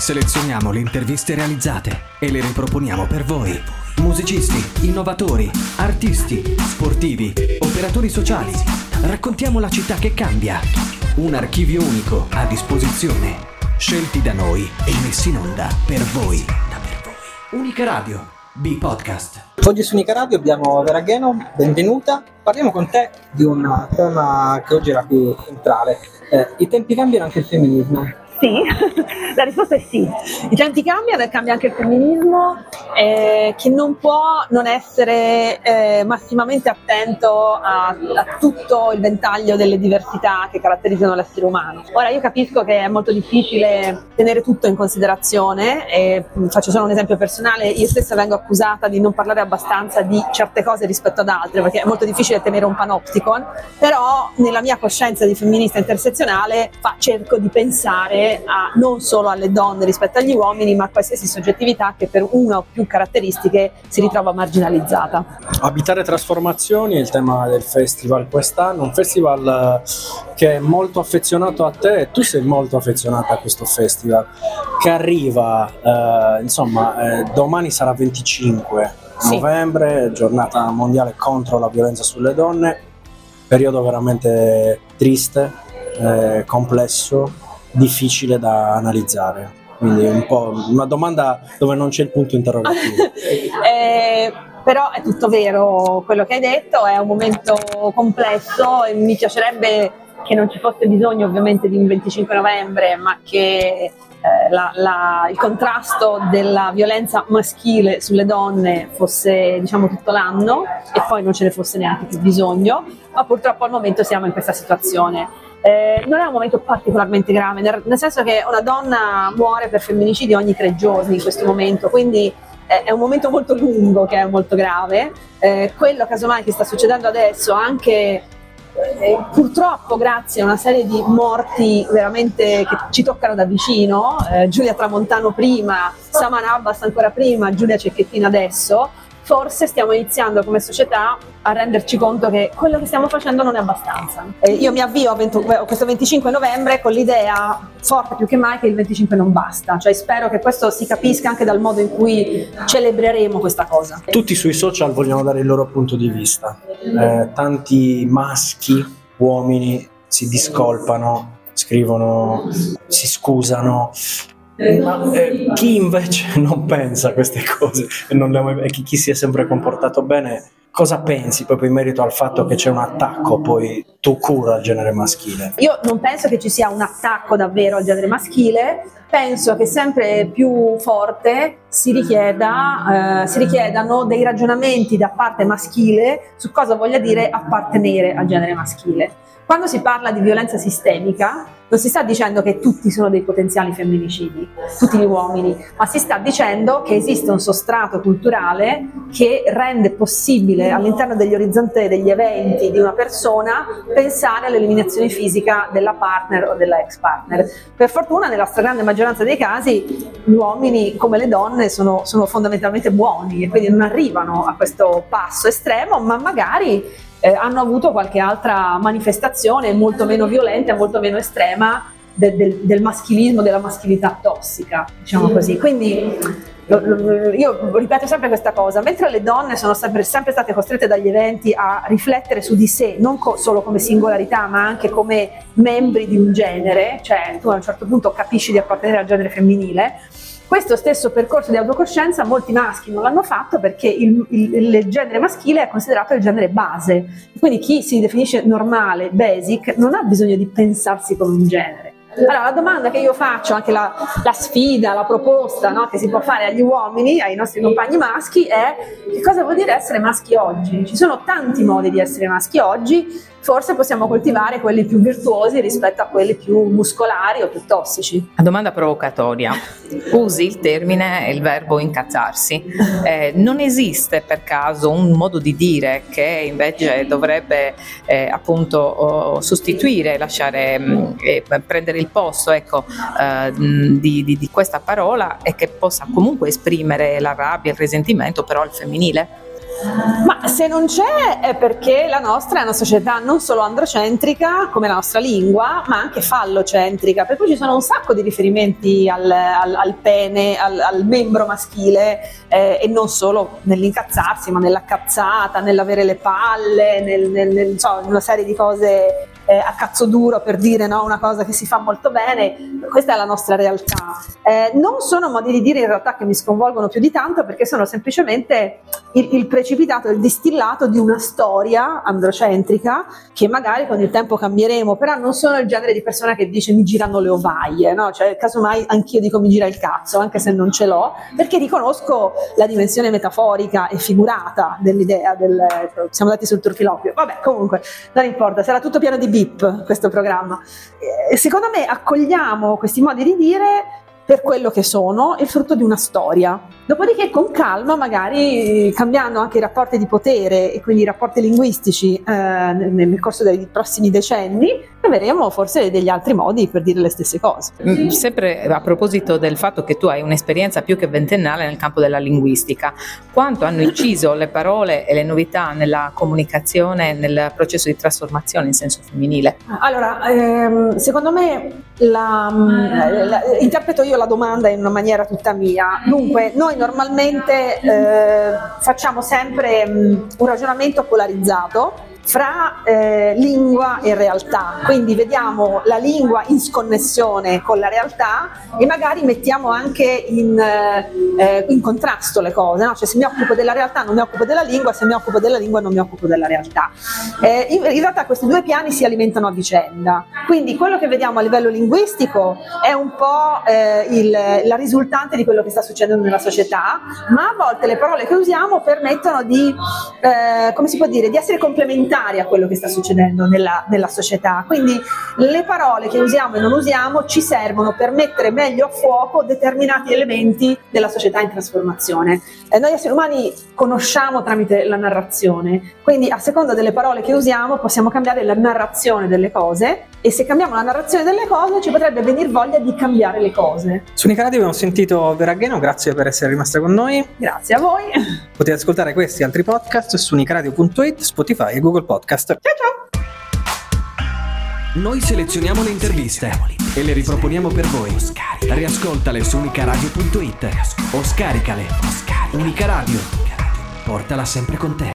Selezioniamo le interviste realizzate e le riproponiamo per voi. Musicisti, innovatori, artisti, sportivi, operatori sociali. Raccontiamo la città che cambia. Un archivio unico a disposizione. Scelti da noi e messi in onda per voi. Unica Radio, B-Podcast. Oggi su Unica Radio abbiamo Vera Gheno, benvenuta. Parliamo con te di un tema che oggi era più centrale. Eh, I tempi cambiano anche il femminismo. Sì, la risposta è sì. I tempi cambiano e cambia anche il femminismo eh, che non può non essere eh, massimamente attento a, a, tutto il ventaglio delle diversità che caratterizzano l'essere umano. Ora io capisco che è molto difficile tenere tutto in considerazione e faccio solo un esempio personale, io stessa vengo accusata di non parlare abbastanza di certe cose rispetto ad altre perché è molto difficile tenere un panopticon, però nella mia coscienza di femminista intersezionale fa, cerco di pensare a, non solo alle donne rispetto agli uomini, ma a qualsiasi soggettività che per una o più caratteristiche si ritrova marginalizzata. Abitare trasformazioni è il tema del festival quest'anno, un festival eh, che è molto affezionato a te e tu sei molto affezionata a questo festival, che arriva, eh, insomma, eh, domani sarà 25 sì. novembre, giornata mondiale contro la violenza sulle donne, periodo veramente triste, eh, complesso, difficile da analizzare. Quindi è un po' una domanda dove non c'è il punto interrogativo. eh, però è tutto vero quello che hai detto, è un momento complesso e mi piacerebbe che non ci fosse bisogno ovviamente di un 25 novembre, ma che eh, la, la, il contrasto della violenza maschile sulle donne fosse diciamo tutto l'anno e poi non ce ne fosse neanche più bisogno, ma purtroppo al momento siamo in questa situazione. Eh, non è un momento particolarmente grave, nel, nel, senso che una donna muore per femminicidio ogni tre giorni in questo momento, quindi eh, è un momento molto lungo che è molto grave. Eh, quello casomai che sta succedendo adesso, anche eh, purtroppo grazie a una serie di morti veramente che ci toccano da vicino, eh, Giulia Tramontano prima, Saman Abbas ancora prima, Giulia Cecchettina adesso, forse stiamo iniziando come società a renderci conto che quello che stiamo facendo non è abbastanza. Eh, io mi avvio a, 20, a, questo 25 novembre con l'idea forte più che mai che il 25 non basta, cioè spero che questo si capisca anche dal modo in cui celebreremo questa cosa. Tutti sui social vogliono dare il loro punto di vista, eh, tanti maschi, uomini si discolpano, scrivono, si scusano, ma eh, chi invece non pensa a queste cose e, e chi, chi, si è sempre comportato bene, cosa pensi proprio in merito al fatto che c'è un attacco poi tu cura al genere maschile? Io non penso che ci sia un attacco davvero al genere maschile, penso che sempre più forte si, richieda, eh, si richiedano dei ragionamenti da parte maschile su cosa voglia dire appartenere al genere maschile. Quando si parla di violenza sistemica, non si sta dicendo che tutti sono dei potenziali femminicidi, tutti gli uomini, ma si sta dicendo che esiste un sostrato culturale che rende possibile all'interno degli orizzonti degli eventi di una persona pensare all'eliminazione fisica della partner o della ex partner. Per fortuna nella stragrande maggioranza dei casi gli uomini come le donne sono, sono fondamentalmente buoni e quindi non arrivano a questo passo estremo, ma magari eh, hanno avuto qualche altra manifestazione molto meno violenta, molto meno estrema de, de, del maschilismo, della maschilità tossica, diciamo così. Quindi io ripeto sempre questa cosa, mentre le donne sono sempre, sempre state costrette dagli eventi a riflettere su di sé, non co- solo come singolarità, ma anche come membri di un genere, cioè tu a un certo punto capisci di appartenere al genere femminile, questo stesso percorso di autocoscienza molti maschi non l'hanno fatto perché il, il, il, genere maschile è considerato il genere base. Quindi chi si definisce normale, basic, non ha bisogno di pensarsi come un genere. Allora, la domanda che io faccio, anche la, la sfida, la proposta no, che si può fare agli uomini, ai nostri compagni maschi, è che cosa vuol dire essere maschi oggi? Ci sono tanti modi di essere maschi oggi, forse possiamo coltivare quelli più virtuosi rispetto a quelli più muscolari o più tossici. A domanda provocatoria, usi il termine e il verbo incazzarsi. Eh, non esiste per caso un modo di dire che invece dovrebbe eh, appunto sostituire, lasciare mm, eh, prendere il posto ecco, eh, di, di, di questa parola e che possa comunque esprimere la rabbia, il risentimento però al femminile? Ma se non c'è è perché la nostra è una società non solo androcentrica come la nostra lingua, ma anche fallocentrica, per cui ci sono un sacco di riferimenti al, al, al pene, al, al, membro maschile eh, e non solo nell'incazzarsi, ma nella cazzata, nell'avere le palle, nel, nel, nel, so, una serie di cose eh, a cazzo duro per dire no, una cosa che si fa molto bene, questa è la nostra realtà. Eh, non sono modi di dire in realtà che mi sconvolgono più di tanto perché sono semplicemente il, il precipitato, il distillato di una storia androcentrica che magari con il tempo cambieremo, però non sono il genere di persona che dice mi girano le ovaie, no? cioè casomai anch'io dico mi gira il cazzo, anche se non ce l'ho, perché riconosco la dimensione metaforica e figurata dell'idea del... siamo andati sul turpiloquio, vabbè comunque non importa, sarà tutto pieno di B VIP questo programma. E secondo me accogliamo questi modi di dire per quello che sono, il frutto di una storia. Dopodiché con calma, magari cambiando anche i rapporti di potere e quindi i rapporti linguistici eh, nel, nel, corso dei prossimi decenni, troveremo forse degli altri modi per dire le stesse cose. Mm, sempre a proposito del fatto che tu hai un'esperienza più che ventennale nel campo della linguistica, quanto hanno inciso le parole e le novità nella comunicazione, nel processo di trasformazione in senso femminile? Allora, ehm, secondo me la, mm, la, interpreto io la domanda in una maniera tutta mia. Dunque, noi normalmente eh, facciamo sempre um, un ragionamento polarizzato fra eh, lingua e realtà, quindi vediamo la lingua in sconnessione con la realtà e magari mettiamo anche in, eh, in contrasto le cose, no? cioè se mi occupo della realtà non mi occupo della lingua, se mi occupo della lingua non mi occupo della realtà. Eh, in, in, realtà questi due piani si alimentano a vicenda, quindi quello che vediamo a livello linguistico è un po' eh, il, la risultante di quello che sta succedendo nella società, ma a volte le parole che usiamo permettono di, eh, come si può dire, di essere complementari complementari a quello che sta succedendo nella, nella, società. Quindi le parole che usiamo e non usiamo ci servono per mettere meglio a fuoco determinati elementi della società in trasformazione. Eh, noi esseri umani conosciamo tramite la narrazione, quindi a seconda delle parole che usiamo possiamo cambiare la narrazione delle cose e se cambiamo la narrazione delle cose ci potrebbe venire voglia di cambiare le cose. Su Nicaradi abbiamo sentito Vera Gheno, grazie per essere rimasta con noi. Grazie a voi. Potete ascoltare questi e altri podcast su nicaradio.it, Spotify e Google Podcast. Ciao ciao! Noi selezioniamo le interviste e le riproponiamo per voi. Riascoltale su unicaradio.it o scaricale. Unica Radio. Portala sempre con te.